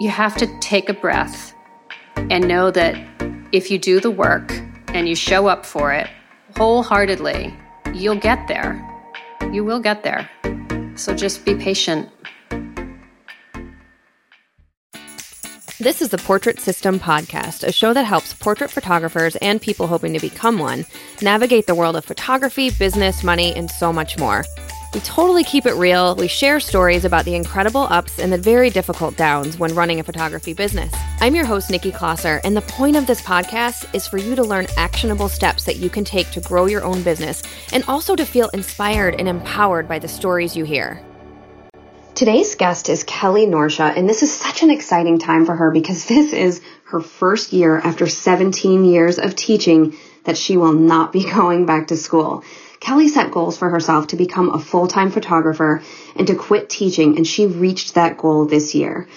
You have to take a breath and know that if you do the work and you show up for it wholeheartedly, you'll get there. You will get there. So just be patient. This is the Portrait System podcast, a show that helps portrait photographers and people hoping to become one navigate the world of photography, business, money, and so much more. We totally keep it real. We share stories about the incredible ups and the very difficult downs when running a photography business. I'm your host, Nikki Closser, and the point of this podcast is for you to learn actionable steps that you can take to grow your own business and also to feel inspired and empowered by the stories you hear. Today's guest is Kelley Norcia, and this is such an exciting time for her because this is her first year after 17 years of teaching that she will not be going back to school. Kelley set goals for herself to become a full-time photographer and to quit teaching, and she reached that goal this year.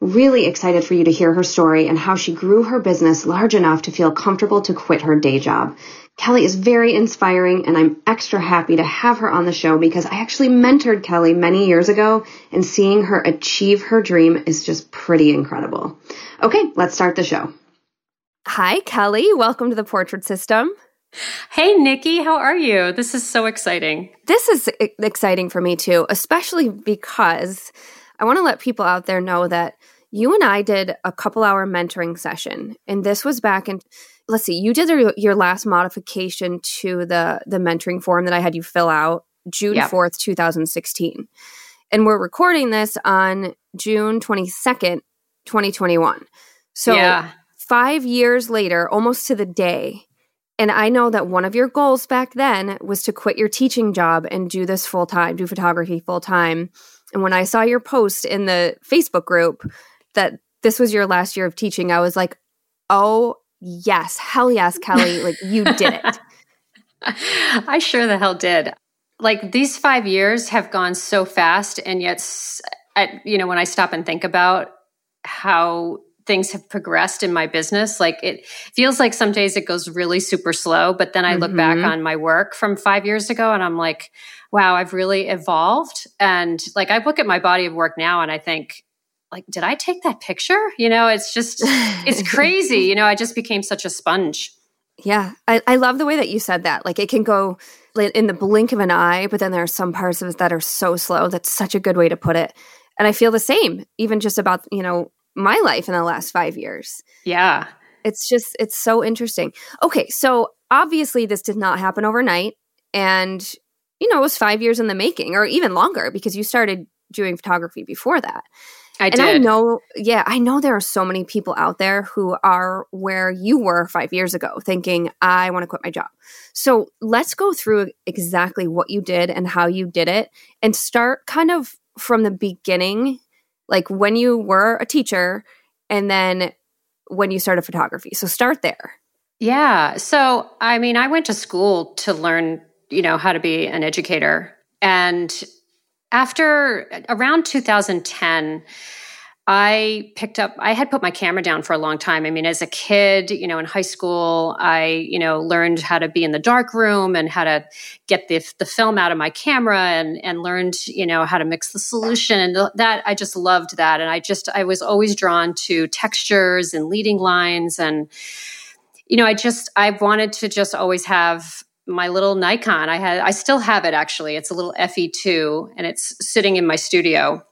Really excited for you to hear her story and how she grew her business large enough to feel comfortable to quit her day job. Kelley is very inspiring and I'm extra happy to have her on the show because I actually mentored Kelley many years ago and seeing her achieve her dream is just pretty incredible. Okay, let's start the show. Hi, Kelley. Welcome to the Portrait System. Hey, Nikki, how are you? This is so exciting. This is exciting for me too, especially because I want to let people out there know that you and I did a couple hour mentoring session, and this was back in. Let's see, you did your last modification to the the mentoring form that I had you fill out June two thousand sixteen, and we're recording this on June twenty second, twenty twenty one. So yeah. five years later, almost to the day, and I know that one of your goals back then was to quit your teaching job and do this full time, do photography full time. And when I saw your post in the Facebook group that this was your last year of teaching, I was like, oh, yes, hell yes, Kelley. Like, you did it. I sure the hell did. Like, these five years have gone so fast. And yet, at, you know, when I stop and think about how things have progressed in my business. Like it feels like some days it goes really super slow, but then I mm-hmm. look back mm-hmm. on my work from five years ago and I'm like, wow, I've really evolved. And like I look at my body of work now and I think, like, did I take that picture? You know, it's just, it's crazy. You know, I just became such a sponge. Yeah. I, I love the way that you said that. Like it can go in the blink of an eye, but then there are some parts of it that are so slow. That's such a good way to put it. And I feel the same, even just about, you know, my life in the last five years. Yeah. It's just, it's so interesting. Okay. So obviously, this did not happen overnight. And, you know, it was five years in the making or even longer because you started doing photography before that. I and did. I know, yeah, I know there are so many people out there who are where you were five years ago thinking, I want to quit my job. So let's go through exactly what you did and how you did it and start kind of from the beginning like when you were a teacher and then when you started photography. So start there. Yeah. So, I mean, I went to school to learn, you know, how to be an educator. And after around 2010, I picked up, I had put my camera down for a long time. I mean, as a kid, you know, in high school, I, you know, learned how to be in the dark room and how to get the, the film out of my camera and, and learned, you know, how to mix the solution. And that, I just loved that. And I just, I was always drawn to textures and leading lines. And, you know, I just, I wanted to just always have my little Nikon. I had, I still have it actually. It's a little FE2 and it's sitting in my studio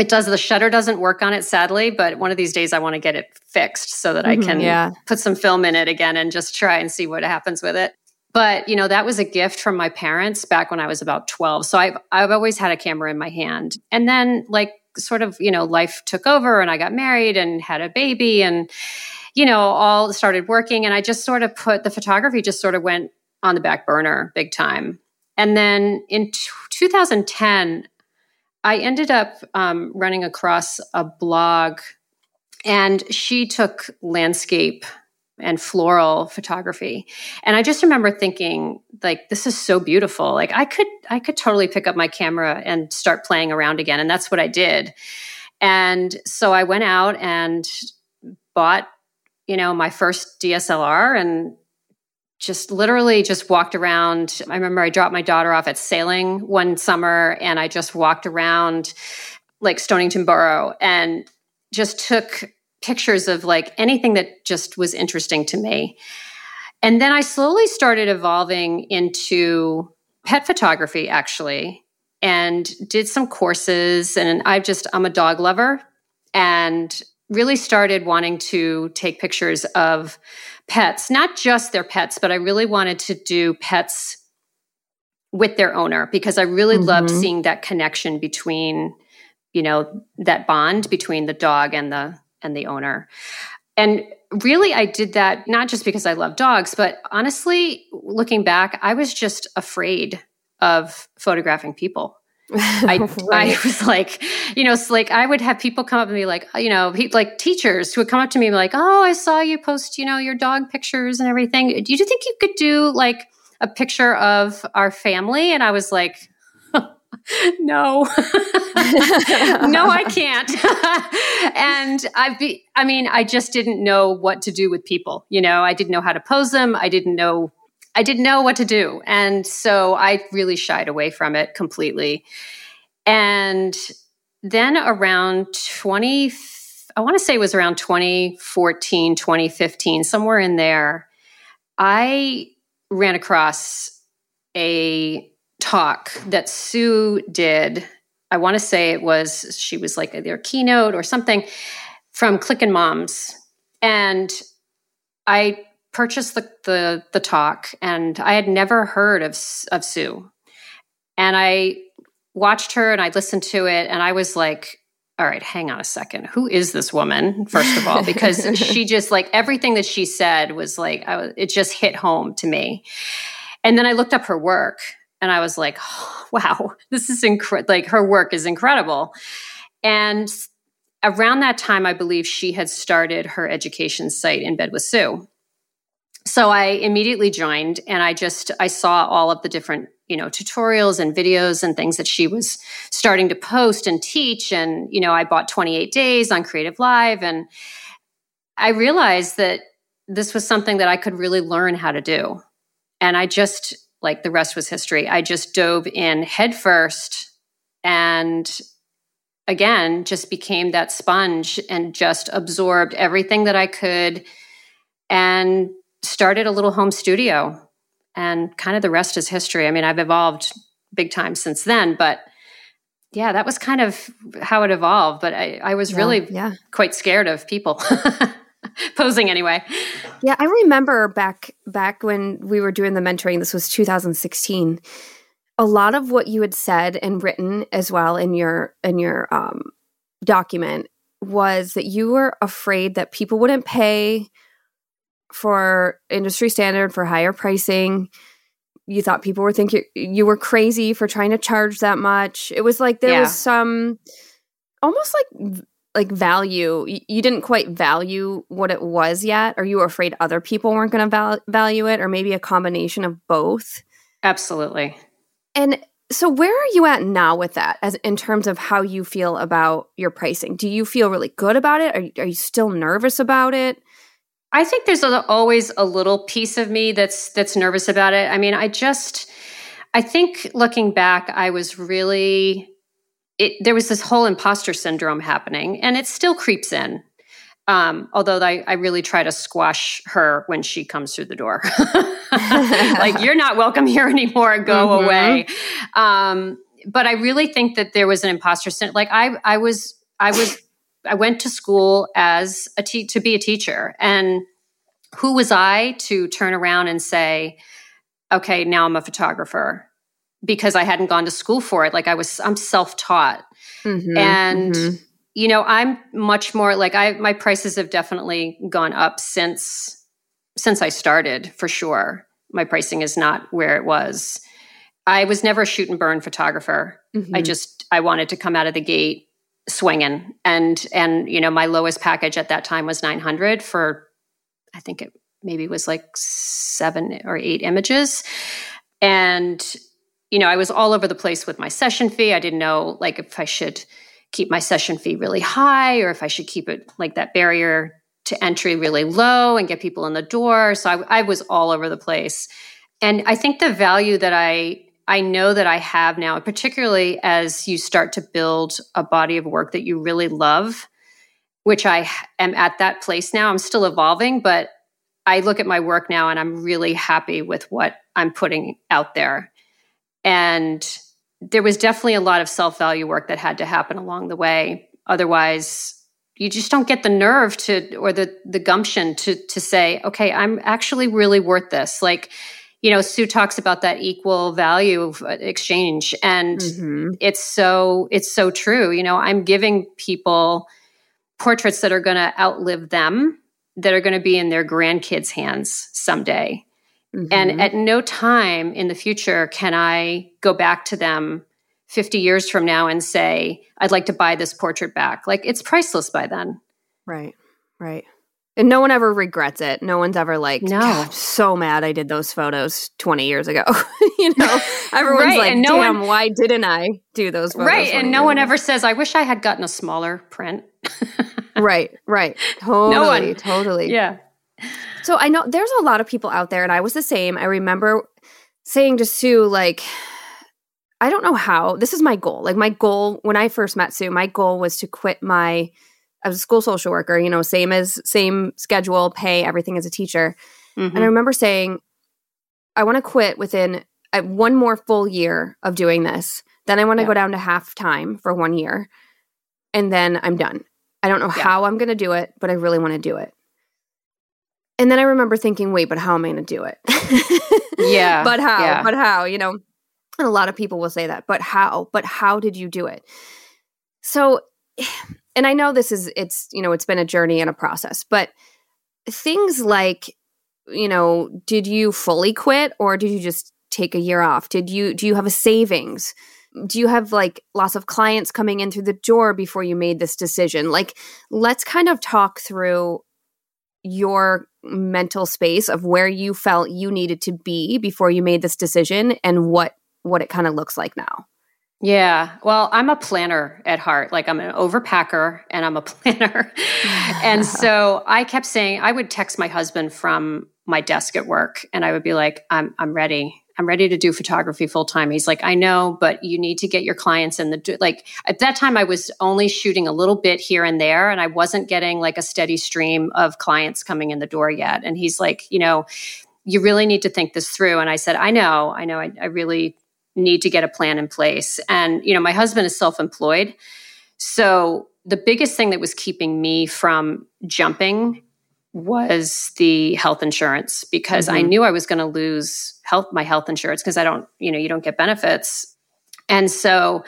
it does the shutter doesn't work on it sadly but one of these days i want to get it fixed so that mm-hmm, i can yeah. put some film in it again and just try and see what happens with it. But you know that was a gift from my parents back when i was about 12 so i've i've always had a camera in my hand. And then like sort of you know life took over and i got married and had a baby and you know all started working and i just sort of put the photography just sort of went on the back burner big time. And then in 2010, I ended up um, running across a blog, and she took landscape and floral photography. And i just remember thinking like this is so beautiful. Like i could i could totally pick up my camera and start playing around again and that's what i did. And so i went out and bought you know my first dslr and just literally just walked around. I remember I dropped my daughter off at sailing one summer and I just walked around like Stonington Borough and just took pictures of like anything that just was interesting to me. And then I slowly started evolving into pet photography actually and did some courses and I've just I'm a dog lover and really started wanting to take pictures of pets, not just their pets, but I really wanted to do pets with their owner because I really mm-hmm. loved seeing that connection between, you know, that bond between the dog and the and the owner. And really I did that not just because I love dogs, but honestly, looking back, I was just afraid of photographing people. I, right. I was like, you know, like I would have people come up and be like, you know, like teachers who would come up to me and be like, oh, I saw you post, you know, your dog pictures and everything. Do you think you could do like a picture of our family? And I was like, no, no, I can't. and I be, I mean, I just didn't know what to do with people. You know, I didn't know how to pose them. I didn't know I didn't know what to do. And so I really shied away from it completely. And then around 20, I want to say it was around 2014, 2015, somewhere in there, I ran across a talk that Sue did. I want to say it was, she was like their keynote or something from Clickin' Moms. And I purchased the, the, the talk, and I had never heard of of Sue, and I watched her and I listened to it, and I was like, all right, hang on a second. Who is this woman? First of all, because she just like everything that she said was like, was, it just hit home to me. And then I looked up her work and I was like, oh, wow, this is incredible. Like her work is incredible. And around that time, I believe she had started her education site in bed with Sue so I immediately joined and I just I saw all of the different you know tutorials and videos and things that she was starting to post and teach. And you know I bought 28 days on Creative Live and I realized that this was something that I could really learn how to do. And I just like the rest was history. I just dove in headfirst and again just became that sponge and just absorbed everything that I could. And started a little home studio and kind of the rest is history. I mean, I've evolved big time since then, but yeah, that was kind of how it evolved. But I, I was yeah, really yeah. quite scared of people. posing anyway. Yeah, I remember back back when we were doing the mentoring. This was 2016. A lot of what you had said and written as well in your in your um, document was that you were afraid that people wouldn't pay for industry standard for higher pricing. You thought people were thinking you were crazy for trying to charge that much. It was like there yeah. was some almost like like value. You didn't quite value what it was yet, or you were afraid other people weren't going to val- value it, or maybe a combination of both. Absolutely. And so where are you at now with that as in terms of how you feel about your pricing? Do you feel really good about it? Are, are you still nervous about it? I think there's always a little piece of me that's that's nervous about it. I mean, I just I think looking back, I was really it, there was this whole imposter syndrome happening, and it still creeps in. Um, although I, I really try to squash her when she comes through the door, like you're not welcome here anymore. Go mm-hmm. away. Um, but I really think that there was an imposter syndrome. Like I, I was, I was I went to school as a te- to be a teacher, and who was I to turn around and say, "Okay, now I'm a photographer," because I hadn't gone to school for it. Like I was, I'm self taught, mm-hmm, and mm-hmm. you know, I'm much more like I. My prices have definitely gone up since since I started, for sure. My pricing is not where it was. I was never a shoot and burn photographer. Mm-hmm. I just I wanted to come out of the gate swinging, and and you know my lowest package at that time was 900 for, I think it maybe was like seven or eight images, and you know I was all over the place with my session fee. I didn't know like if I should keep my session fee really high or if I should keep it like that barrier to entry really low and get people in the door. So I, I was all over the place. And I think the value that I I know that I have now, particularly as you start to build a body of work that you really love, which I am at that place now. I'm still evolving, but I look at my work now and I'm really happy with what I'm putting out there. And there was definitely a lot of self value work that had to happen along the way. Otherwise, you just don't get the nerve to or the the gumption to to say okay i'm actually really worth this like you know sue talks about that equal value of uh, exchange and mm-hmm. it's so it's so true you know i'm giving people portraits that are going to outlive them that are going to be in their grandkids hands someday mm-hmm. and at no time in the future can i go back to them 50 years from now and say, I'd like to buy this portrait back. Like it's priceless by then. Right. Right. And no one ever regrets it. No one's ever like, no, I'm so mad I did those photos 20 years ago. you know, everyone's right. like, and no damn, one, why didn't I do those photos? Right. And no one ever says, I wish I had gotten a smaller print. right. Right. Totally. No one. Totally. Yeah. So I know there's a lot of people out there, and I was the same. I remember saying to Sue, like, I don't know how. This is my goal. Like my goal when I first met Sue, my goal was to quit my I was a school social worker, you know, same as same schedule, pay, everything as a teacher. Mm-hmm. And I remember saying I want to quit within uh, one more full year of doing this. Then I want to yeah. go down to half time for one year. And then I'm done. I don't know yeah. how I'm going to do it, but I really want to do it. And then I remember thinking, wait, but how am I going to do it? yeah. But how? Yeah. But how? You know, and a lot of people will say that, but how? But how did you do it? So, and I know this is, it's, you know, it's been a journey and a process, but things like, you know, did you fully quit or did you just take a year off? Did you, do you have a savings? Do you have like lots of clients coming in through the door before you made this decision? Like, let's kind of talk through your mental space of where you felt you needed to be before you made this decision and what what it kind of looks like now. Yeah. Well, I'm a planner at heart. Like I'm an overpacker and I'm a planner. and so I kept saying I would text my husband from my desk at work and I would be like, I'm I'm ready. I'm ready to do photography full time. He's like, I know, but you need to get your clients in the like at that time I was only shooting a little bit here and there and I wasn't getting like a steady stream of clients coming in the door yet. And he's like, you know, you really need to think this through. And I said, I know, I know, I, I really need to get a plan in place. And, you know, my husband is self employed. So the biggest thing that was keeping me from jumping was the health insurance because mm-hmm. I knew I was going to lose health my health insurance because I don't, you know, you don't get benefits. And so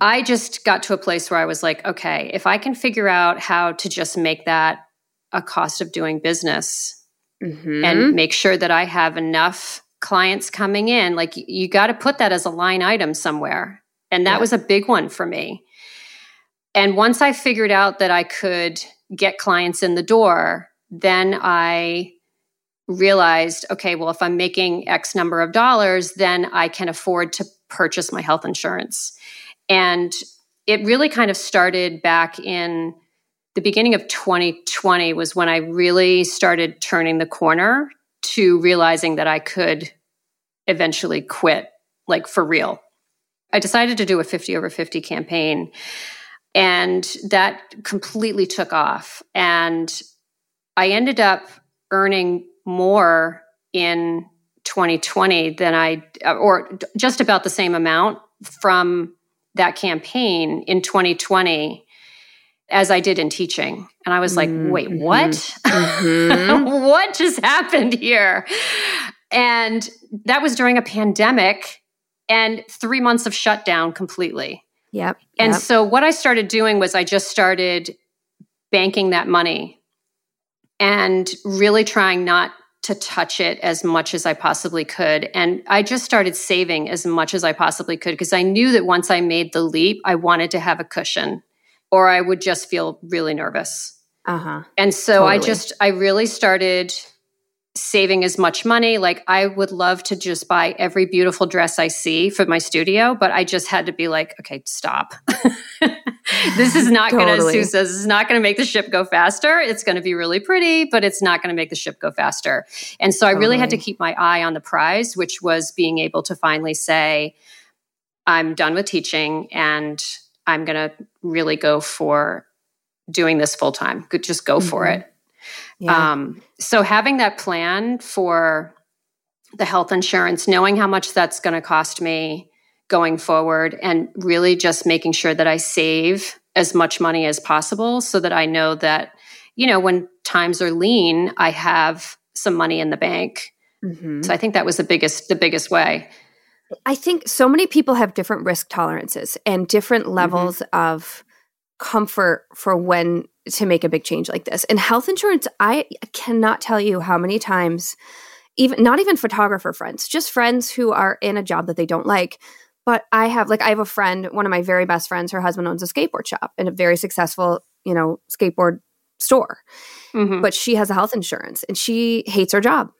I just got to a place where I was like, okay, if I can figure out how to just make that a cost of doing business mm-hmm. and make sure that I have enough clients coming in like you got to put that as a line item somewhere. And that yeah. was a big one for me. And once i figured out that i could get clients in the door then i realized okay well if i'm making x number of dollars then i can afford to purchase my health insurance. And it really kind of started back in the beginning of 2020 was when i really started turning the corner to realizing that I could eventually quit, like for real. I decided to do a 50 over 50 campaign, and that completely took off. And I ended up earning more in 2020 than I, or just about the same amount from that campaign in 2020 as I did in teaching. And I was like, mm-hmm. wait, what? Mm-hmm. what just happened here? And that was during a pandemic and three months of shutdown completely. Yep. And yep. so what I started doing was I just started banking that money and really trying not to touch it as much as I possibly could. And I just started saving as much as I possibly could because I knew that once I made the leap, I wanted to have a cushion or I would just feel really nervous. Uh-huh. And so totally. I just, I really started saving as much money. Like I would love to just buy every beautiful dress I see for my studio, but I just had to be like, okay, stop. this is not totally. going to, Sue says, this is not going to make the ship go faster. It's going to be really pretty, but it's not going to make the ship go faster. And so totally. I really had to keep my eye on the prize, which was being able to finally say, I'm done with teaching and I'm going to really go for doing this full time. Just go mm-hmm. for it. Yeah. Um, so having that plan for the health insurance, knowing how much that's going to cost me, going forward and really just making sure that I save as much money as possible so that I know that, you know, when times are lean, I have some money in the bank. Mm-hmm. So I think that was the biggest the biggest way. I think so many people have different risk tolerances and different mm-hmm. levels mm-hmm. of comfort for when to make a big change like this. And health insurance, I cannot tell you how many times even not even photographer friends, just friends who are in a job that they don't like but I have like I have a friend, one of my very best friends, her husband owns a skateboard shop and a very successful, you know, skateboard store. Mm-hmm. But she has a health insurance and she hates her job.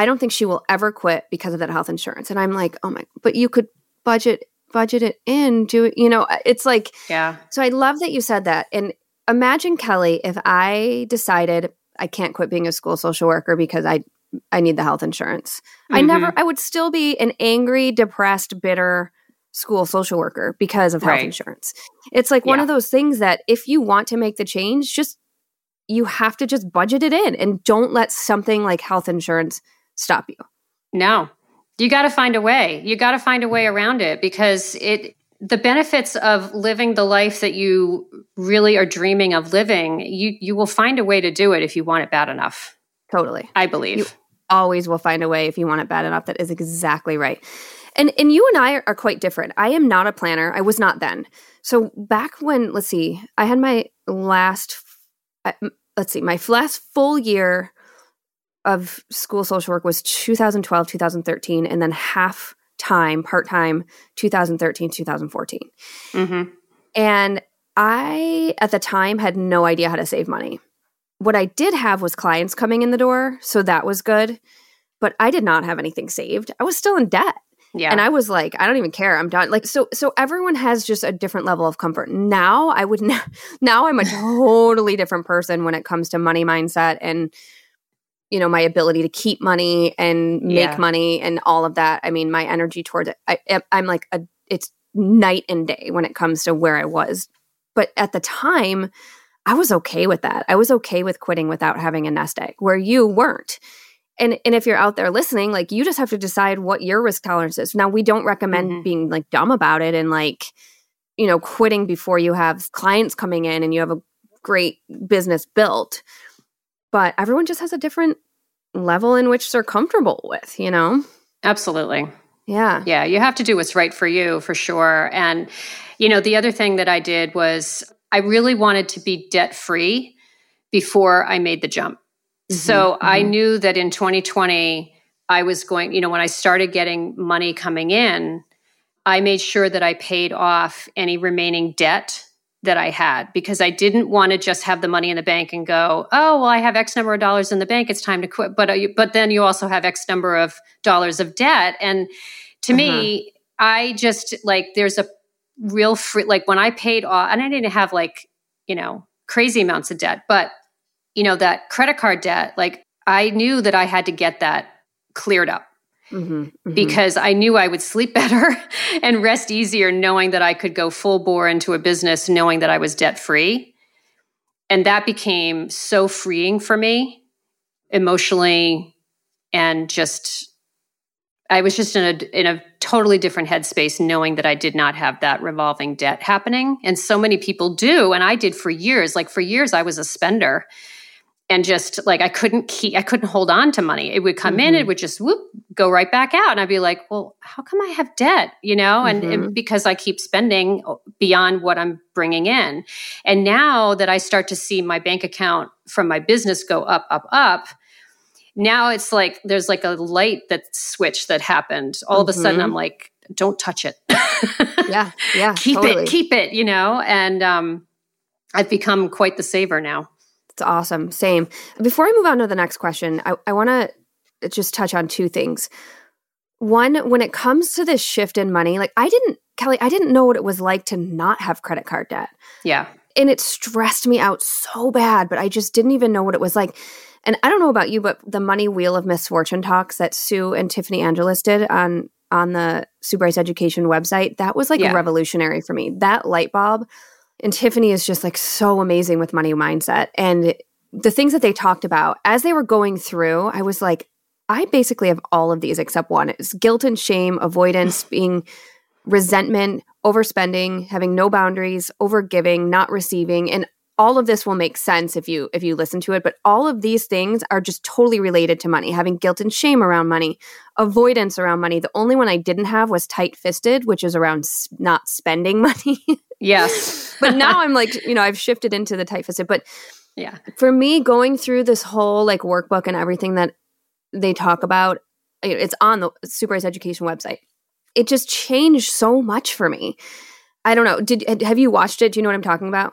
I don't think she will ever quit because of that health insurance. And I'm like, oh my, but you could budget budget it in, do it, you know, it's like Yeah. So I love that you said that. And imagine Kelley if I decided I can't quit being a school social worker because I I need the health insurance. Mm-hmm. I never I would still be an angry, depressed, bitter school social worker because of health right. insurance. It's like yeah. one of those things that if you want to make the change, just you have to just budget it in and don't let something like health insurance stop you. No. You got to find a way. You got to find a way around it because it the benefits of living the life that you really are dreaming of living, you you will find a way to do it if you want it bad enough. Totally. I believe. You always will find a way if you want it bad enough. That is exactly right. And and you and I are, quite different. I am not a planner. I was not then. So back when let's see, I had my last let's see, my last full year of school social work was 2012, 2013 and then half time, part-time 2013, 2014. Mm-hmm. And I at the time had no idea how to save money. What I did have was clients coming in the door, so that was good. But I did not have anything saved. I was still in debt. Yeah. And I was like, I don't even care. I'm done. Like so so everyone has just a different level of comfort. Now I would now I'm a totally different person when it comes to money mindset and you know my ability to keep money and make yeah. money and all of that. I mean, my energy towards it. I, I'm like a it's night and day when it comes to where I was. But at the time, I was okay with that. I was okay with quitting without having a nest egg where you weren't and and if you're out there listening like you just have to decide what your risk tolerance is now we don't recommend mm-hmm. being like dumb about it and like you know quitting before you have clients coming in and you have a great business built but everyone just has a different level in which they're comfortable with you know? Absolutely. Yeah. Yeah you have to do what's right for you for sure. And you know the other thing that i did was i really wanted to be debt free before i made the jump. Mm-hmm, so mm-hmm. I knew that in 2020, I was going, you know, when I started getting money coming in, I made sure that I paid off any remaining debt that I had because I didn't want to just have the money in the bank and go, oh, well, I have X number of dollars in the bank. It's time to quit. But, uh, but then you also have X number of dollars of debt. And to uh-huh. me, I just like, there's a real free, like when I paid off, and I didn't have like, you know, crazy amounts of debt, but you know, that credit card debt, like I knew that I had to get that cleared up. Mm-hmm, mm-hmm. Because I knew I would sleep better and rest easier knowing that I could go full bore into a business, knowing that I was debt free. And that became so freeing for me emotionally and just I was just in a in a totally different headspace knowing that I did not have that revolving debt happening and so many people do and I did for years like for years I was a spender and just like I couldn't keep, I couldn't hold on to money. It would come mm-hmm. in, it mm-hmm. would just whoop, go right back out. And I'd be like, well, how come I have debt? You know, and, mm-hmm. and, because I keep spending beyond what I'm bringing in. And now that I start to see my bank account from my business go up, up, up, now it's like there's like a light that switch that happened. All mm-hmm. of a sudden, mm-hmm. I'm like, don't touch it. yeah, yeah, keep totally. it, keep it. You know, and um, I've become quite the saver now. It's awesome. Same. Before I move on to the next question, I, I want to just touch on two things. One, when it comes to this shift in money, like I didn't, Kelley, I didn't know what it was like to not have credit card debt. Yeah. And it stressed me out so bad, but I just didn't even know what it was like. And I don't know about you, but the money wheel of misfortune talks that Sue and Tiffany Angelis did on on the Sue Bryce Education website, that was like yeah. revolutionary for me. That light bulb. And Tiffany is just like so amazing with money mindset. And the things that they talked about as they were going through, I was like, I basically have all of these except one. It's guilt and shame, avoidance, being resentment, overspending, having no boundaries, overgiving, not receiving, and all of this will make sense if you if you listen to it. But all of these things are just totally related to money. Having guilt and shame around money avoidance around money. The only one i didn't have was tight fisted which is around not spending money. Yes but now i'm like you know i've shifted into the tight fisted but yeah. for me going through this whole like workbook and everything that they talk about it's on the Sue Bryce Education website. It just changed so much for me. I don't know. Did have you watched it? Do you know what i'm talking about?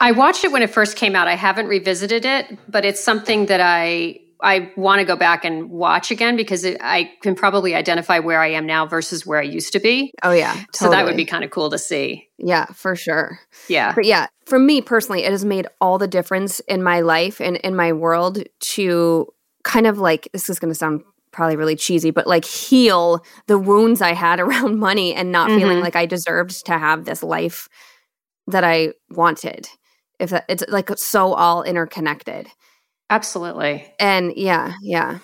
I watched it when it first came out. I haven't revisited it, but it's something that I I want to go back and watch again because it, I can probably identify where I am now versus where I used to be. Oh yeah, totally. so that would be kind of cool to see. Yeah, for sure. Yeah, but yeah, for me personally, it has made all the difference in my life and in my world to kind of like this is going to sound probably really cheesy, but like heal the wounds I had around money and not mm-hmm. feeling like I deserved to have this life that I wanted. If that, it's like so all interconnected. Absolutely. And yeah, yeah.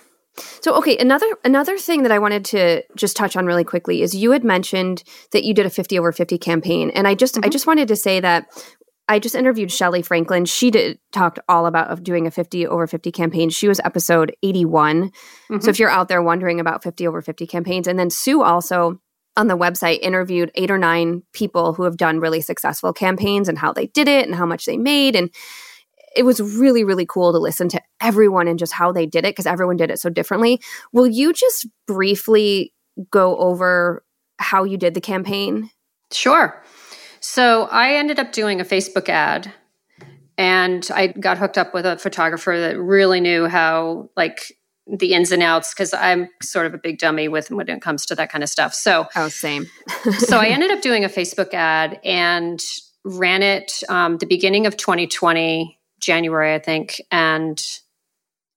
So okay, another another thing that I wanted to just touch on really quickly is you had mentioned that you did a 50 over 50 campaign and I just mm-hmm. I just wanted to say that I just interviewed Shelly Franklin. She did talked all about of doing a 50 over 50 campaign. She was episode 81. Mm-hmm. So if you're out there wondering about 50 over 50 campaigns and then Sue also on the website interviewed eight or nine people who have done really successful campaigns and how they did it and how much they made and it was really really cool to listen to everyone and just how they did it because everyone did it so differently will you just briefly go over how you did the campaign sure so i ended up doing a facebook ad and i got hooked up with a photographer that really knew how like the ins and outs because I'm sort of a big dummy with when it comes to that kind of stuff. So, oh, same. so I ended up doing a Facebook ad and ran it um, the beginning of 2020, January, I think, and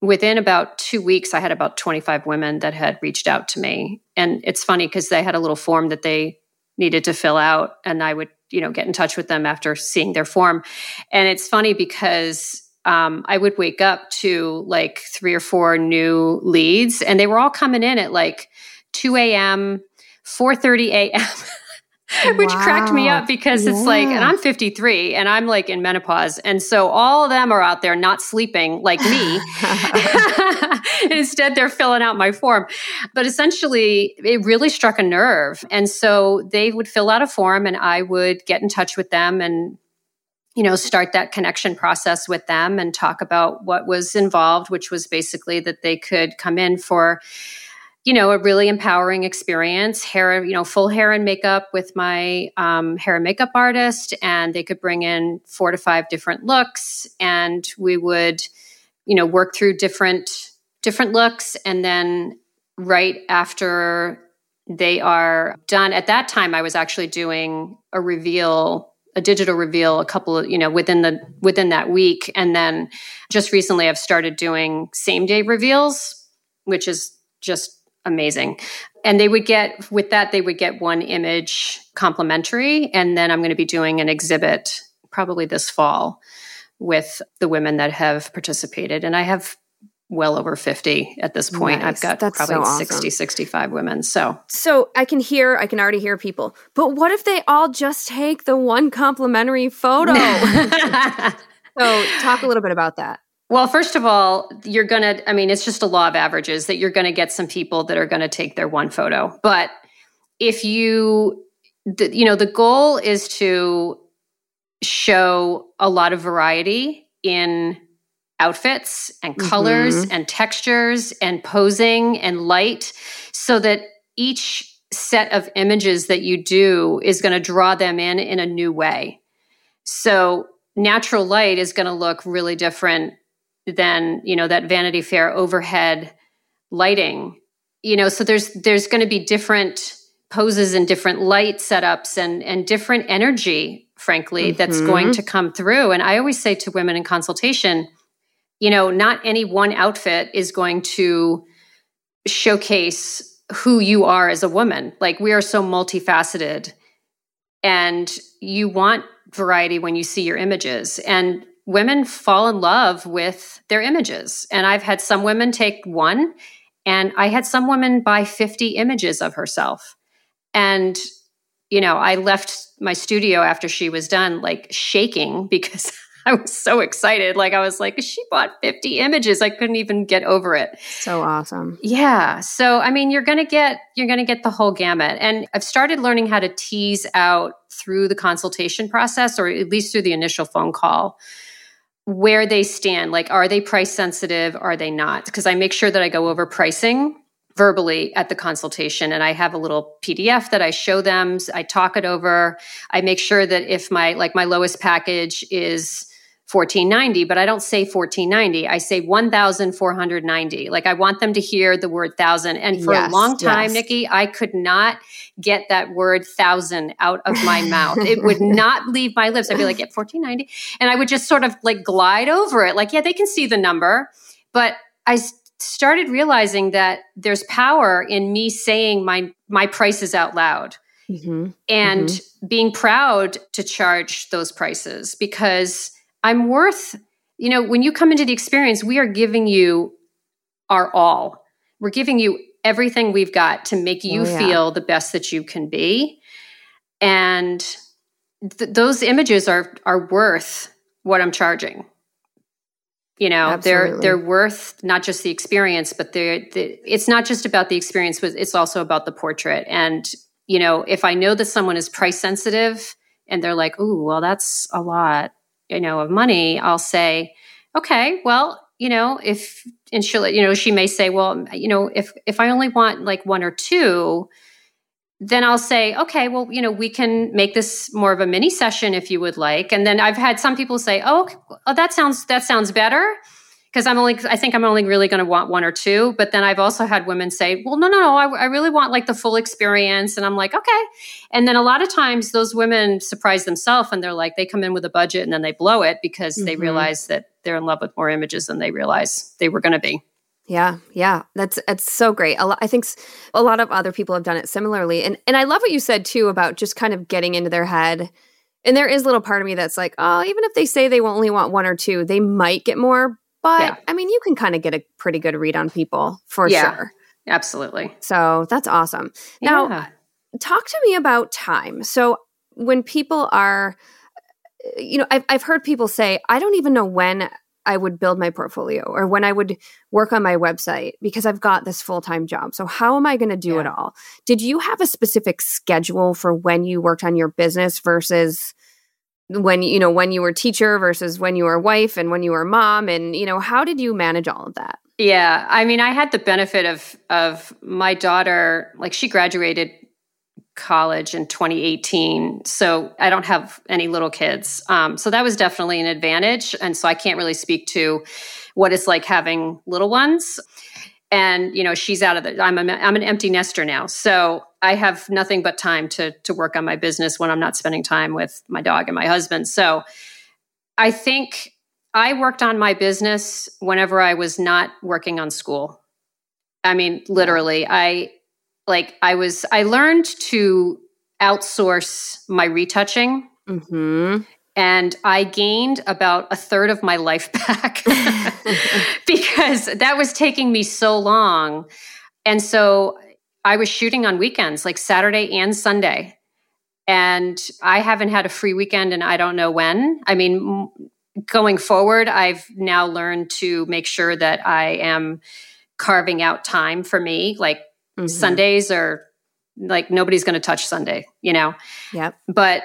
within about two weeks, I had about 25 women that had reached out to me. And it's funny because they had a little form that they needed to fill out, and I would, you know, get in touch with them after seeing their form. And it's funny because um, I would wake up to like three or four new leads, and they were all coming in at like 2 a.m., 4:30 a.m. which wow. cracked me up because yeah. it's like, and I'm 53 and I'm like in menopause. And so all of them are out there not sleeping like me. Instead, they're filling out my form. But essentially, it really struck a nerve. And so they would fill out a form and I would get in touch with them and you know, start that connection process with them and talk about what was involved, which was basically that they could come in for, you know, a really empowering experience, hair, you know, full hair and makeup with my um, hair and makeup artist, and they could bring in four to five different looks, and we would, you know, work through different different looks, and then right after they are done, at that time, I was actually doing a reveal a digital reveal a couple of you know within the within that week and then just recently i've started doing same day reveals which is just amazing and they would get with that they would get one image complimentary and then i'm going to be doing an exhibit probably this fall with the women that have participated and i have well over 50 at this point. Nice. I've got That's probably so awesome. 60, 65 women. So So I can hear, I can already hear people. But what if they all just take the one complimentary photo? so talk a little bit about that. Well, first of all, you're going to I mean, it's just a law of averages that you're going to get some people that are going to take their one photo. But if you the, you know, the goal is to show a lot of variety in outfits and colors mm-hmm. and textures and posing and light so that each set of images that you do is going to draw them in in a new way. So natural light is going to look really different than, you know, that Vanity Fair overhead lighting. You know, so there's there's going to be different poses and different light setups and and different energy frankly mm-hmm. that's going to come through and I always say to women in consultation, you know, not any one outfit is going to showcase who you are as a woman. Like we are so multifaceted and you want variety when you see your images and women fall in love with their images. And I've had some women take one and I had some women buy 50 images of herself. And you know, I left my studio after she was done like shaking because I was so excited. Like I was like, she bought 50 images. I couldn't even get over it. So awesome. Yeah. So I mean, you're going to get you're going to get the whole gamut. And I've started learning how to tease out through the consultation process or at least through the initial phone call where they stand. Like are they price sensitive? Are they not? Because I make sure that I go over pricing verbally at the consultation and i have a little pdf that i show them i talk it over i make sure that if my like my lowest package is 1490 but i don't say 1490 i say 1490 like i want them to hear the word thousand. And for yes, a long time yes. nikki i could not get that word thousand out of my mouth. It would not leave my lips. I'd be like yeah 1490 and i would just sort of like glide over it. Like yeah they can see the number. But i started realizing that there's power in me saying my my prices out loud mm-hmm. and mm-hmm. being proud to charge those prices because I'm worth, you know, when you come into the experience, we are giving you our all. We're giving you everything we've got to make you oh, yeah. feel the best that you can be. And th- those images are are worth what I'm charging. You know, Absolutely. they're they're worth not just the experience, but they're, the, it's not just about the experience, but it's also about the portrait. And you know, if I know that someone is price sensitive and they're like, "Ooh, well, that's a lot," you know, of money, I'll say, okay, well, you know, if, and she'll, you know, she may say, well, you know, if, if I only want like one or two, then I'll say, okay, well, you know, we can make this more of a mini session if you would like. And then I've had some people say, oh, oh that sounds, that sounds better because I'm only, I think I'm only really going to want one or two. But then I've also had women say, well, no, no, no, I, I, really want like the full experience. And I'm like, okay. And then a lot of times those women surprise themselves and they're like, they come in with a budget and then they blow it because mm-hmm. they realize that they're in love with more images than they realize they were going to be. Yeah, yeah, that's it's so great. Lot, I think a lot of other people have done it similarly, and and I love what you said too about just kind of getting into their head. And there is a little part of me that's like, oh, even if they say they only want one or two, they might get more, but yeah. I mean, you can kind of get a pretty good read on people for yeah, sure. Absolutely. So that's awesome. Now, yeah. talk to me about time. So when people are, uh, you know, I've, I've heard people say, I don't even know when I would build my portfolio or when I would work on my website because I've got this full time job. So, how am I going to do yeah. it all? Did you have a specific schedule for when you worked on your business versus when you know when you were teacher versus when you were wife and when you were mom and you know how did you manage all of that? Yeah i mean i had the benefit of of my daughter like she graduated college in 2018 so i don't have any little kids. Um, so that was definitely an advantage and so i can't really speak to what it's like having little ones and you know she's out of the I'm, a, I'm an empty nester now. So i have nothing but time to to work on my business when i'm not spending time with my dog and my husband. So i think i worked on my business whenever i was not working on school. I mean literally i like i was i learned to outsource my retouching. Mm-hmm and I gained about a third of my life back because that was taking me so long. And so I was shooting on weekends, like Saturday and Sunday. And I haven't had a free weekend and I don't know when. I mean, going forward, I've now learned to make sure that I am carving out time for me. Like mm-hmm. Sundays are like nobody's going to touch Sunday, you know? Yep. But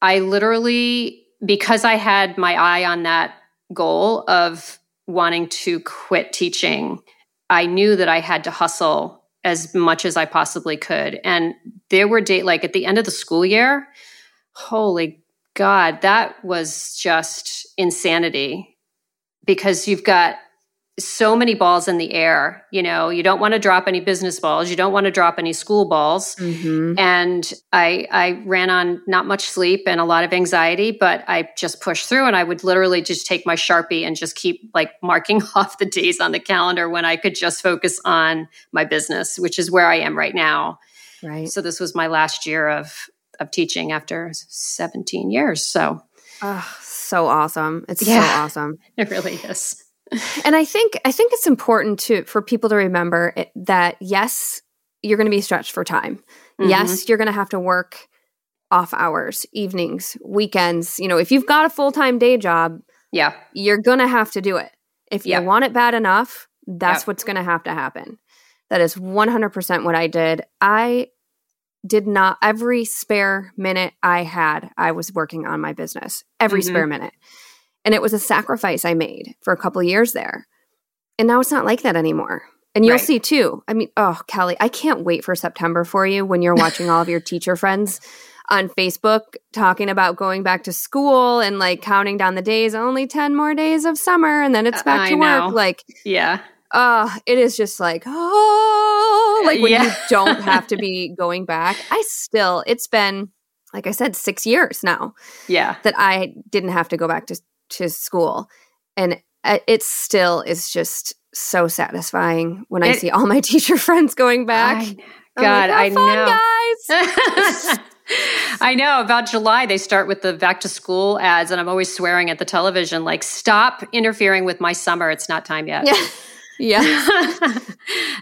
I literally because I had my eye on that goal of wanting to quit teaching, I knew that I had to hustle as much as I possibly could. And there were days like at the end of the school year, holy God, that was just insanity because you've got so many balls in the air. You know, you don't want to drop any business balls, you don't want to drop any school balls. Mm-hmm. And I I ran on not much sleep and a lot of anxiety, but I just pushed through and I would literally just take my Sharpie and just keep like marking off the days on the calendar when I could just focus on my business, which is where I am right now. Right. So this was my last year of of teaching after 17 years. So oh, so awesome. It's yeah, so awesome. It really is and I think I think it's important to for people to remember it, that yes, you're going to be stretched for time. Mm-hmm. Yes, you're going to have to work off hours, evenings, weekends. You know, if you've got a full time day job, yeah, you're going to have to do it. If you want it bad enough, that's what's going to have to happen. That is 100% what I did. I did not every spare minute I had, I was working on my business. Every mm-hmm. spare minute. And it was a sacrifice I made for a couple years there. And now it's not like that anymore. And you'll right. see too. I mean, oh, Kelley, I can't wait for September for you when you're watching all of your teacher friends on Facebook talking about going back to school and like counting down the days, only 10 more days of summer and then it's back uh, to work. Like, yeah. Uh, it is just like, oh, like when yeah. you don't have to be going back. I still, it's been, like I said, six years now. Yeah. That I didn't have to go back to to school and uh, it still is just so satisfying when it, I see all my teacher friends going back. I, God, like, I know. guys. I know about July, they start with the back to school ads, and I'm always swearing at the television, like, stop interfering with my summer. It's not time yet. Yeah. Yeah.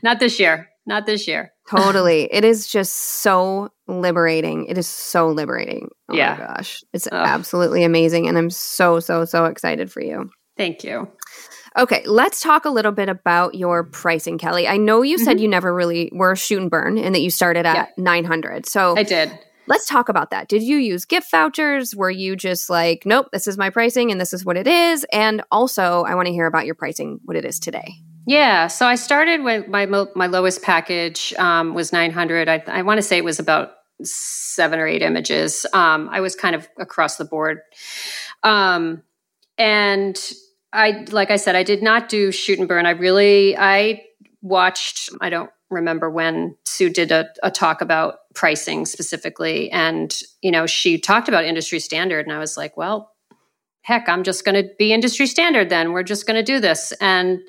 not this year. Not this year. totally. It is just so liberating. It is so liberating. Oh yeah. my gosh. It's Ugh. absolutely amazing. And I'm so, so, so excited for you. Thank you. Okay, let's talk a little bit about your pricing, Kelley. I know you mm-hmm. said you never really were shoot and burn and that you started at yeah. 900. So I did. Let's talk about that. Did you use gift vouchers? Were you just like, nope, this is my pricing and this is what it is? And also, I want to hear about your pricing, what it is today. Yeah, so I started with my my lowest package um, was 900. I, I want to say it was about seven or eight images. Um, I was kind of across the board, um, and I like I said, I did not do shoot and burn. I really I watched. I don't remember when Sue did a, a talk about pricing specifically, and you know she talked about industry standard, and I was like, well, heck, I'm just going to be industry standard. Then we're just going to do this and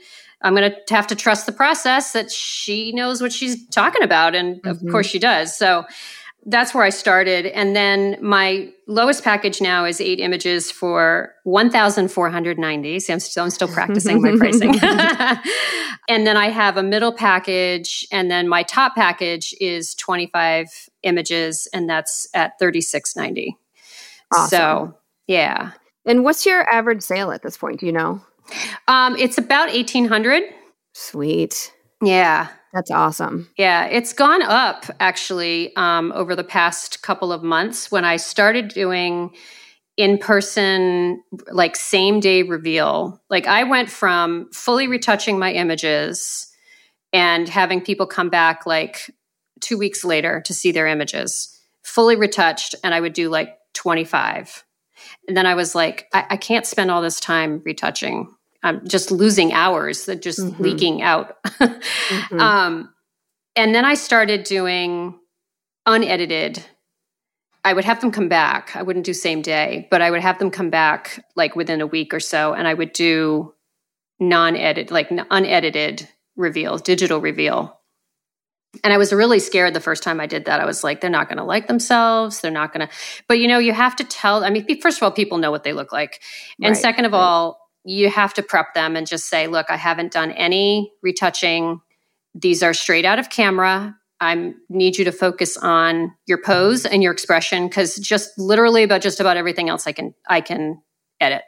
I'm going to have to trust the process that she knows what she's talking about. And mm-hmm. of course she does. So that's where I started. And then my lowest package now is eight images for 1,490. So I'm still, I'm still practicing my pricing. and then I have a middle package. And then my top package is 25 images, and that's at 3690. Awesome. So, yeah. And what's your average sale at this point? Do you know? Um, it's about 1800. Sweet. Yeah. That's awesome. Yeah, it's gone up actually um, over the past couple of months when I started doing in person, like same day reveal. Like I went from fully retouching my images and having people come back like two weeks later to see their images, fully retouched, and I would do like 25. And then I was like, I, I can't spend all this time retouching. I'm just losing hours that just mm-hmm. leaking out. mm-hmm. um, and then I started doing unedited. I would have them come back. I wouldn't do same day, but I would have them come back like within a week or so, and I would do non-edit, like unedited reveal, digital reveal and I was really scared the first time I did that. I was like, they're not going to like themselves. They're not going to. But you know, you have to tell. I mean, first of all, people know what they look like, and right. second of right. all, you have to prep them and just say, look, I haven't done any retouching. These are straight out of camera. I need you to focus on your pose and your expression because just literally about just about everything else I can I can edit.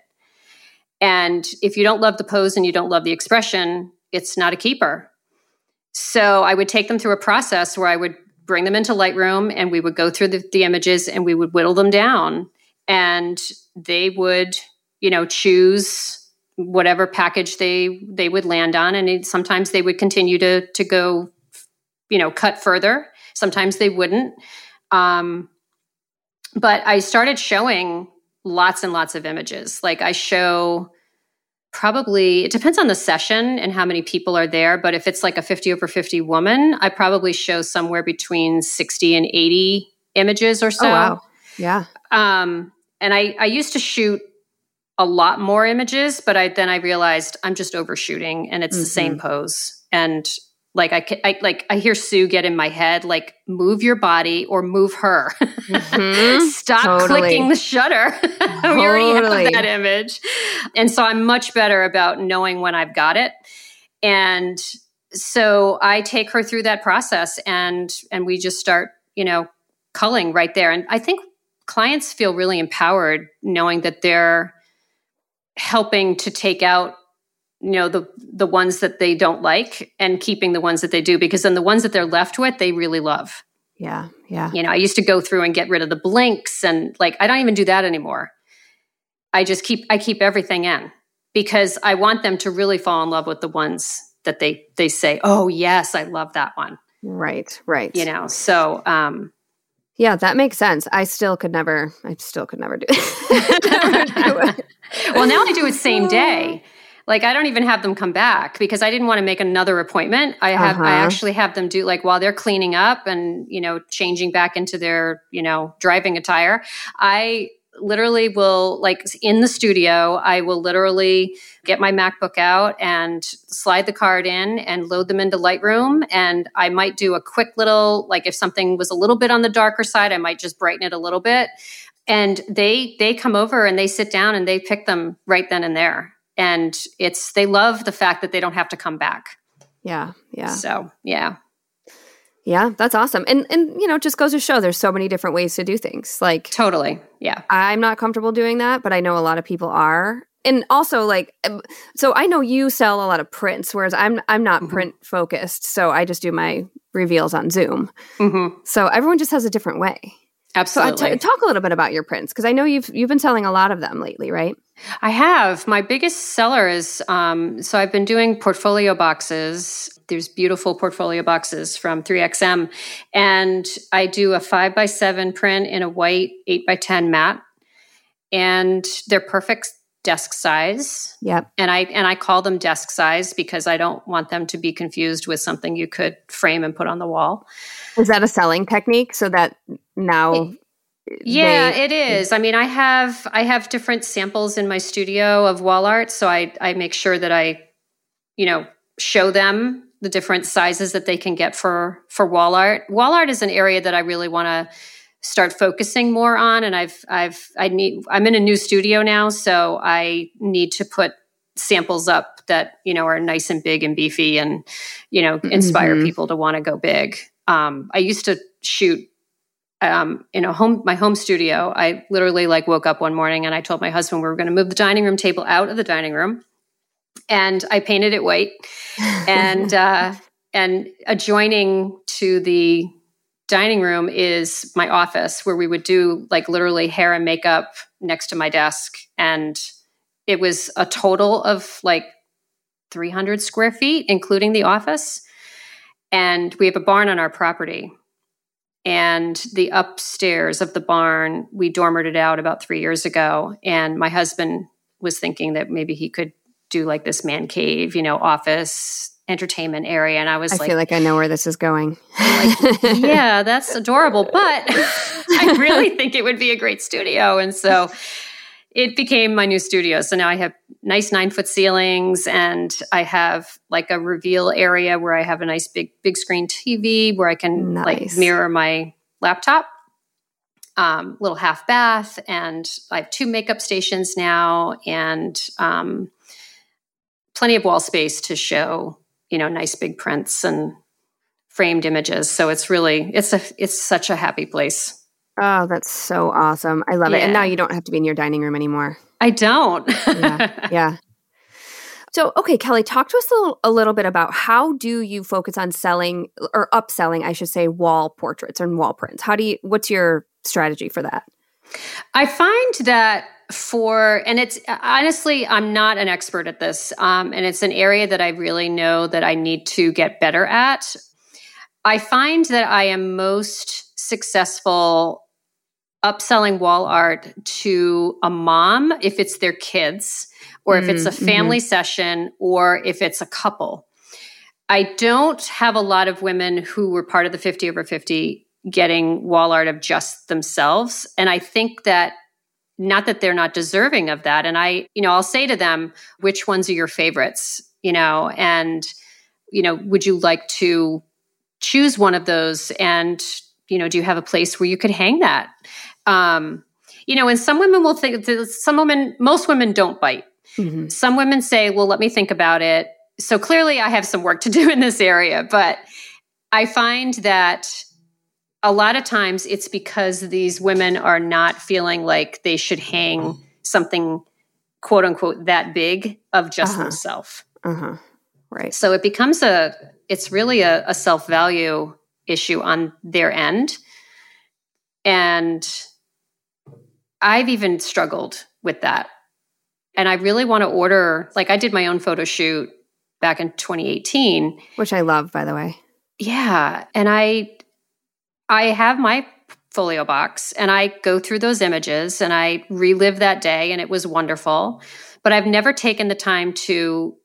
And if you don't love the pose and you don't love the expression, it's not a keeper so I would take them through a process where I would bring them into Lightroom and we would go through the, the images and we would whittle them down. And they would, you know, choose whatever package they they would land on. And it, sometimes they would continue to to go you know cut further. Sometimes they wouldn't. Um, but i started showing lots and lots of images. Like i show probably it depends on the session and how many people are there but if it's like a 50 over 50 woman i probably show somewhere between 60 and 80 images or so oh, wow yeah um, and I, I used to shoot a lot more images, but I then I realized I'm just overshooting and it's mm-hmm. the same mm-hmm. pose. And like I, I like I hear Sue get in my head like move your body or move her. Mm-hmm. Stop totally. clicking the shutter. we already have that image. And so I'm much better about knowing when I've got it. And so I take her through that process and and we just start, you know, culling right there. And I think clients feel really empowered knowing that they're helping to take out you know the the ones that they don't like and keeping the ones that they do because then the ones that they're left with they really love yeah yeah you know i used to go through and get rid of the blinks and like i don't even do that anymore i just keep i keep everything in because i want them to really fall in love with the ones that they they say oh yes i love that one right right you know so um yeah, that makes sense. I still could never, I still could never do it. well, now I do it same day. Like I don't even have them come back because I didn't want to make another appointment. I have, uh-huh. I actually have them do like while they're cleaning up and, you know, changing back into their, you know, driving attire. I literally will like in the studio i will literally get my macbook out and slide the card in and load them into lightroom and i might do a quick little like if something was a little bit on the darker side i might just brighten it a little bit and they they come over and they sit down and they pick them right then and there and it's they love the fact that they don't have to come back yeah yeah so yeah yeah, that's awesome. And and you know, just goes to show there's so many different ways to do things. Like Totally. Yeah. I'm not comfortable doing that, but I know a lot of people are. And also like um, so I know you sell a lot of prints whereas I'm I'm not mm-hmm. print focused, so I just do my reveals on Zoom. Mm-hmm. So everyone just has a different way. Absolutely. So t- talk a little bit about your prints because I know you've you've been selling a lot of them lately, right? I have. My biggest seller is um, so I've been doing portfolio boxes there's beautiful portfolio boxes from 3XM. And I do a five by seven print in a white eight by 10 matte. And they're perfect desk size. Yep. And I and I call them desk size because I don't want them to be confused with something you could frame and put on the wall. Is that a selling technique so that now yeah, they, it is. I mean, I have I have different samples in my studio of wall art, so I I make sure that I you know show them the different sizes that they can get for for wall art. Wall art is an area that I really want to start focusing more on and I've I've I need I'm in a new studio now so I need to put samples up that you know are nice and big and beefy and you know inspire mm-hmm. people to want to go big. Um, I used to shoot um, in a home my home studio. I literally like woke up one morning and I told my husband we were going to move the dining room table out of the dining room and I painted it white. and uh, and adjoining to the dining room is my office where we would do like literally hair and makeup next to my desk, and it was a total of like 300 square feet, including the office. And we have a barn on our property. And the upstairs of the barn, we dormered it out about three years ago. And my husband was thinking that maybe he could do like this man cave, you know, office entertainment area. And I was I like, i feel like I know where this is going. like, yeah, that's adorable. But I really think it would be a great studio. And so it became my new studio. So now I have nice nine foot ceilings and I have like a reveal area where I have a nice big, big screen TV where I can nice. like mirror my laptop. Um, little half bath, and I have two makeup stations now, and um, plenty of wall space to show, you know, nice big prints and framed images. So it's really it's a it's such a happy place. Oh, that's so awesome. I love yeah. it. And now you don't have to be in your dining room anymore. I don't. yeah. Yeah. So, okay, Kelley, talk to us a little, a little, bit about how do you focus on selling or upselling, I should say, wall portraits and wall prints? How do you, what's your strategy for that? I find that for and it's honestly i'm not an expert at this um, and it's an area that i really know that i need to get better at i find that i am most successful upselling wall art to a mom if it's their kids or if it's a mm-hmm. family mm-hmm. session or if it's a couple. I don't have a lot of women who were part of the 50 over 50 getting wall art of just themselves. And i think that not that they're not deserving of that. And i you know i'll say to them which ones are your favorites? You know and you know would you like to choose one of those? And you know do you have a place where you could hang that um you know and some women will think some women most women don't bite mm-hmm. some women say well let me think about it so clearly i have some work to do in this area but i find that a lot of times it's because these women are not feeling like they should hang something quote unquote that big of just uh-huh. themselves. Uh-huh. Right. So it becomes a it's really a, a self value issue on their end. And I've even struggled with that. And I really want to order, like, I did my own photo shoot back in 2018, which I love, by the way. Yeah. And I I have my folio box and I go through those images and I relive that day and it was wonderful. But I've never taken the time to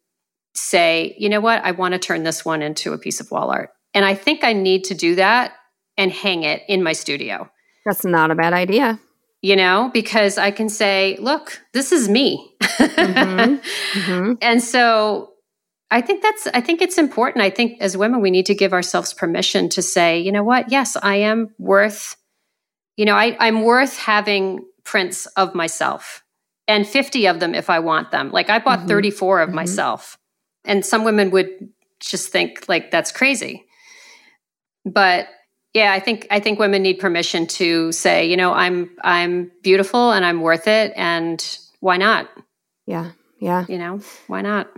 say, you know what, I want to turn this one into a piece of wall art. And I think I need to do that and hang it in my studio. That's not a bad idea. You know, because I can say, look, this is me. mm-hmm. Mm-hmm. And so I think that's, I think it's important. I think as women, we need to give ourselves permission to say, you know what? Yes, I am worth, you know, I, I'm worth having prints of myself and 50 of them if I want them. Like I bought mm-hmm. 34 of mm-hmm. myself. And some women would just think like that's crazy. But yeah, I think I think women need permission to say, you know, I'm I'm beautiful and I'm worth it and why not? Yeah. Yeah. You know, why not?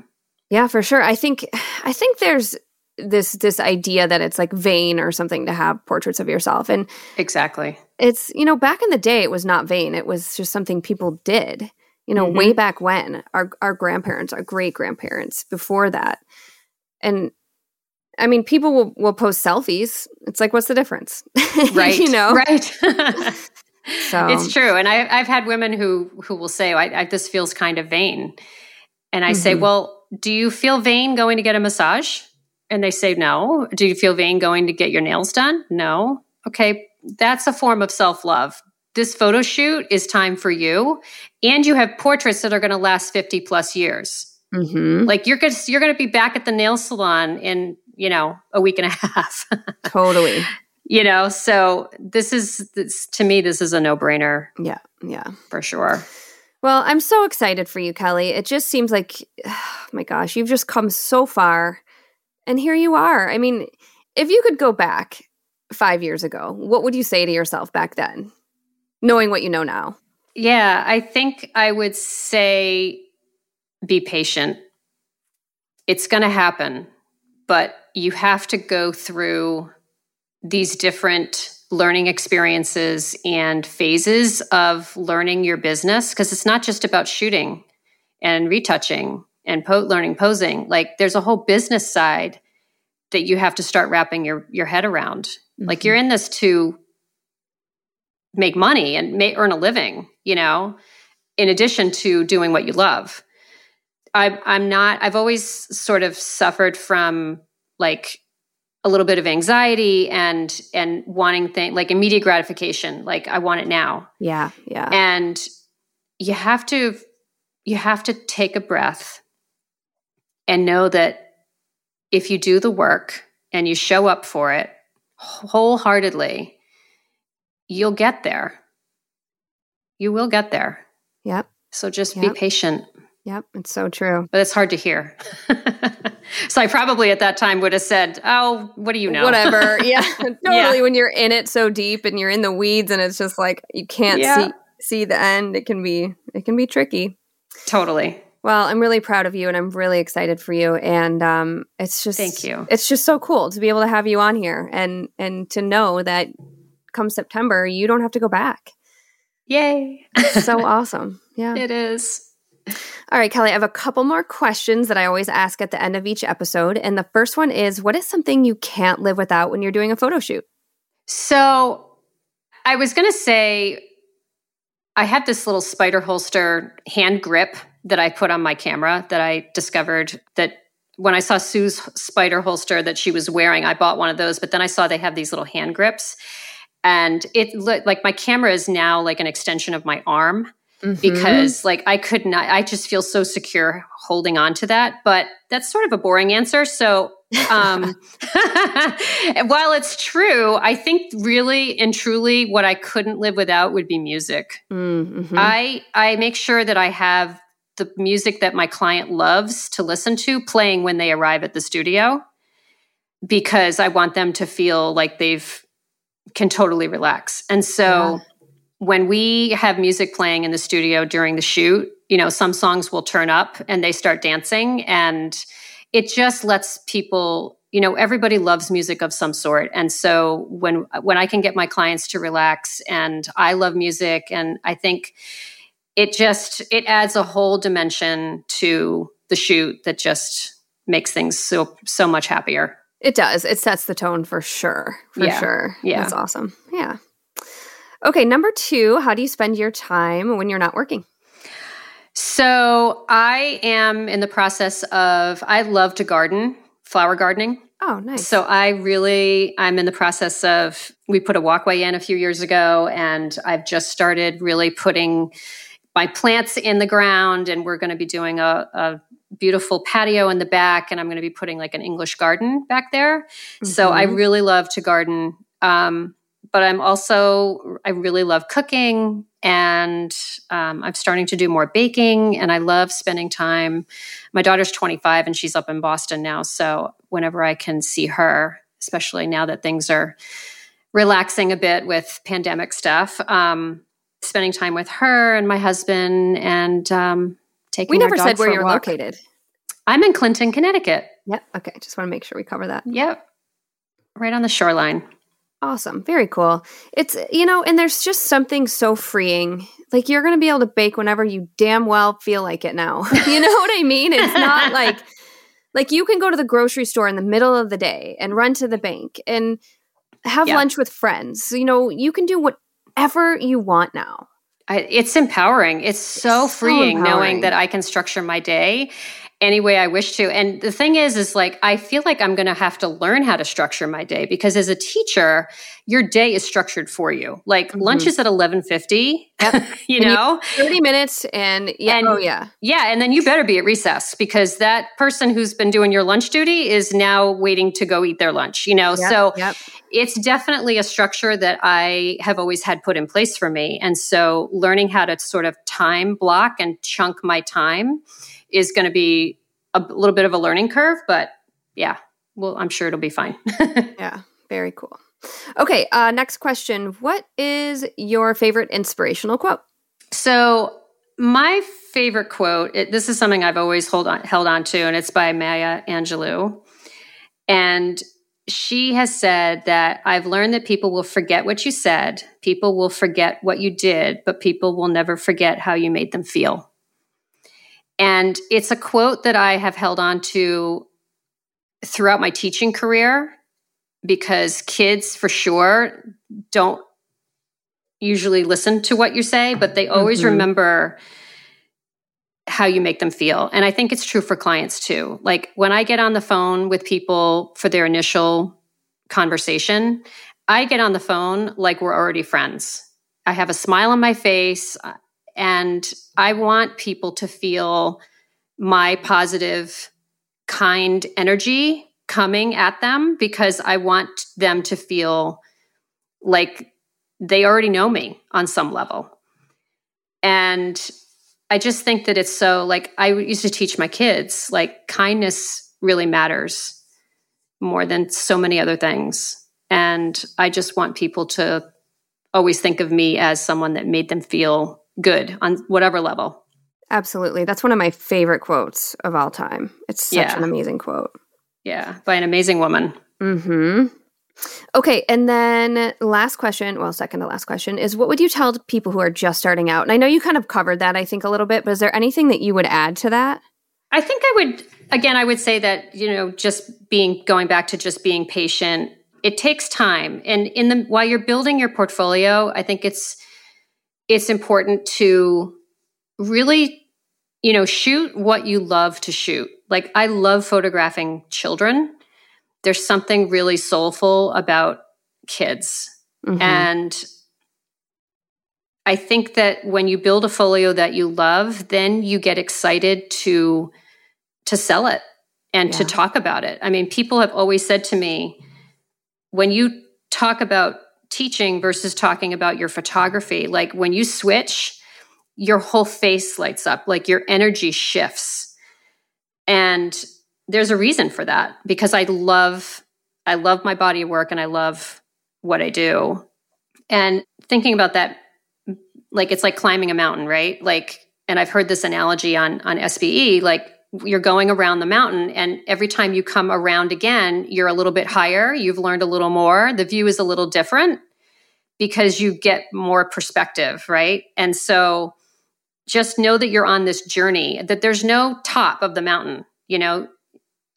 Yeah, for sure. I think I think there's this this idea that it's like vain or something to have portraits of yourself and exactly it's you know back in the day it was not vain it was just something people did you know mm-hmm. way back when our our grandparents our great grandparents before that and i mean people will will post selfies it's like what's the difference right you know right so it's true and I, i've had women who who will say I, I, this feels kind of vain and i mm-hmm. say well do you feel vain going to get a massage? And they say, no. Do you feel vain going to get your nails done? No. Okay, that's a form of self love. This photo shoot is time for you. And you have portraits that are going to last 50 plus years. Mm-hmm. Like you're to, you're to be back at the nail salon in, you know, a week and a half. totally. You know, so this is, this, to me, this is a no brainer. Yeah. Yeah. For sure. Well, I'm so excited for you, Kelley. It just seems like, oh my gosh, you've just come so far. And here you are. I mean, if you could go back five years ago, what would you say to yourself back then, knowing what you know now? Yeah, I think I would say be patient. It's going to happen, but you have to go through these different learning experiences and phases of learning your business because it's not just about shooting and retouching and po- learning posing like there's a whole business side that you have to start wrapping your your head around mm-hmm. like you're in this to make money and may earn a living you know in addition to doing what you love I, i'm not i've always sort of suffered from like a little bit of anxiety and and wanting things like immediate gratification like i want it now. Yeah yeah. And you have to you have to take a breath and know that if you do the work and you show up for it wholeheartedly you'll get there. You will get there. Yep. So just yep. be patient Yep, it's so true. But it's hard to hear. so I probably at that time would have said, "Oh, what do you know?" Whatever. Yeah, totally. Yeah. When you're in it so deep and you're in the weeds, and it's just like you can't yeah. see see the end. It can be it can be tricky. Totally. Well, I'm really proud of you, and I'm really excited for you. And um, it's just thank you. It's just so cool to be able to have you on here, and and to know that come September, you don't have to go back. Yay. so awesome. Yeah. It is. All right, Kelley, I have a couple more questions that I always ask at the end of each episode. And the first one is what is something you can't live without when you're doing a photo shoot? So I was going to say, I have this little spider holster hand grip that I put on my camera that I discovered that when I saw Sue's spider holster that she was wearing, I bought one of those, but then I saw they have these little hand grips. And it looked like my camera is now like an extension of my arm mm-hmm. because like I could not, I just feel so secure holding on to that. But that's sort of a boring answer. So um, while it's true, I think really and truly what I couldn't live without would be music. Mm-hmm. I I make sure that I have the music that my client loves to listen to playing when they arrive at the studio because I want them to feel like they've can totally relax. And so yeah. When we have music playing in the studio during the shoot, you know, some songs will turn up and they start dancing and it just lets people you know everybody loves music of some sort and so when when i can get my clients to relax and i love music and i think it just it adds a whole dimension to the shoot that just makes things so so much happier. It does. It sets the tone for sure. For yeah. sure. Yeah. That's awesome. Yeah. Okay, number 2, how do you spend your time when you're not working? So, I am in the process of I love to garden, flower gardening. Oh, nice. So I really, I'm in the process of, we put a walkway in a few years ago, and I've just started really putting my plants in the ground and we're going to be doing a, a, beautiful patio in the back and i'm going to be putting like an english garden back there mm-hmm. so i mm-hmm. really love to garden um, but i'm also i really love cooking and um, i'm starting to do more baking and i love spending time my daughter's 25 and she's up in boston now so whenever i can see her especially now that things are relaxing a bit with pandemic stuff um, spending time with her and my husband and um, taking. We never said where you're located. I'm in Clinton, Connecticut. Yep. Okay. Just want to make sure we cover that. Yep. Right on the shoreline. Awesome. Very cool. It's, you know, and there's just something so freeing. Like you're going to be able to bake whenever you damn well feel like it now. you know what I mean? It's not like, like you can go to the grocery store in the middle of the day and run to the bank and have yeah. lunch with friends. You know, you can do whatever you want now. I, it's empowering. It's so it's freeing so knowing that I can structure my day any way I wish to. And the thing is, is like, I feel like I'm going to have to learn how to structure my day because as a teacher, your day is structured for you. Like mm-hmm. lunch is at 1150, yep. you and know, you 30 minutes and yeah. And, oh yeah. Yeah. And then you better be at recess because that person who's been doing your lunch duty is now waiting to go eat their lunch, you know? Yep. So yep. it's definitely a structure that I have always had put in place for me. And so learning how to sort of time block and chunk my time is going to be a little bit of a learning curve, but yeah, well, I'm sure it'll be fine. yeah, very cool. Okay, uh, next question. What is your favorite inspirational quote? So, my favorite quote, it, this is something I've always hold on, held on to, and it's by Maya Angelou. And she has said that I've learned that people will forget what you said, people will forget what you did, but people will never forget how you made them feel. And it's a quote that I have held on to throughout my teaching career because kids, for sure, don't usually listen to what you say, but they always mm-hmm. remember how you make them feel. And I think it's true for clients too. Like when I get on the phone with people for their initial conversation, I get on the phone like we're already friends. I have a smile on my face. And I want people to feel my positive, kind energy coming at them because I want them to feel like they already know me on some level. And I just think that it's so like I used to teach my kids like kindness really matters more than so many other things. And I just want people to always think of me as someone that made them feel good on whatever level. Absolutely. That's one of my favorite quotes of all time. It's such yeah. an amazing quote. Yeah, by an amazing woman. Mhm. Okay, and then last question, well, second to last question is what would you tell people who are just starting out? And I know you kind of covered that, I think, a little bit, but is there anything that you would add to that? I think I would, again, I would say that, you know, just being, going back to just being patient, it takes time. And in the, while you're building your portfolio, I think it's, it's important to really, you know, shoot what you love to shoot. Like I love photographing children there's something really soulful about kids. Mm-hmm. And I think that when you build a folio that you love, then you get excited to to sell it and yeah. to talk about it. I mean, people have always said to me, when you talk about teaching versus talking about your photography, like when you switch, your whole face lights up, like your energy shifts. And there's a reason for that because I love I love my body of work and I love what I do. And thinking about that like it's like climbing a mountain, right? Like and I've heard this analogy on on SBE like you're going around the mountain and every time you come around again, you're a little bit higher, you've learned a little more, the view is a little different because you get more perspective, right? And so just know that you're on this journey, that there's no top of the mountain. You know,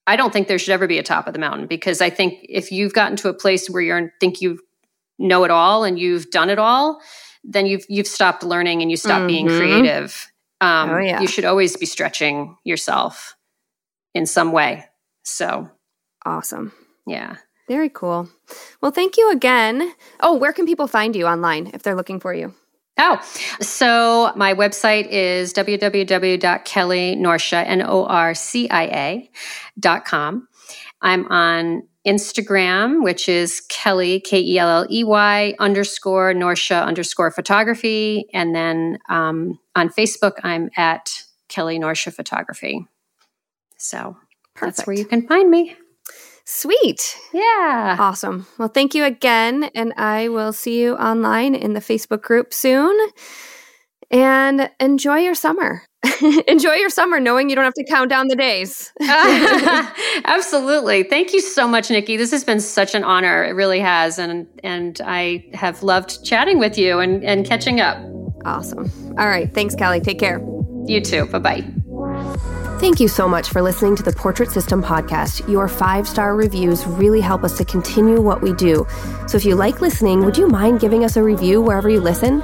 I don't think there should ever be a top of the mountain because I think if you've gotten to a place where you think you know it all and you've done it all, then you've you've stopped learning and you stop mm-hmm. being creative. Um, oh, yeah. You should always be stretching yourself in some way. So awesome. Yeah. Very cool. Well, thank you again. Oh, where can people find you online if they're looking for you? Oh, so my website is www.kellynorcia, N-O-R-C-I-A dot com. I'm on Instagram, which is Kelley, K-E-L-L-E-Y underscore Norcia underscore photography. And then um, on Facebook, I'm at Kelley Norcia Photography. So Perfect. that's where you can find me. Sweet. Yeah. Awesome. Well, thank you again. And I will see you online in the Facebook group soon. And enjoy your summer. enjoy your summer knowing you don't have to count down the days. Absolutely. Thank you so much, Nikki. This has been such an honor. It really has. And and I have loved chatting with you and, and catching up. Awesome. All right. Thanks, Kelley. Take care. You too. Bye bye. Thank you so much for listening to the Portrait System podcast. Your five star reviews really help us to continue what we do. So if you like listening, would you mind giving us a review wherever you listen?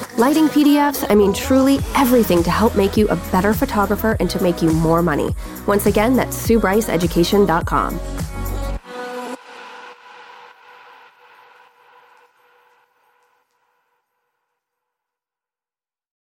lighting PDFs, I mean, truly everything to help make you a better photographer and to make you more money. Once again, that's SueBryceEducation.com.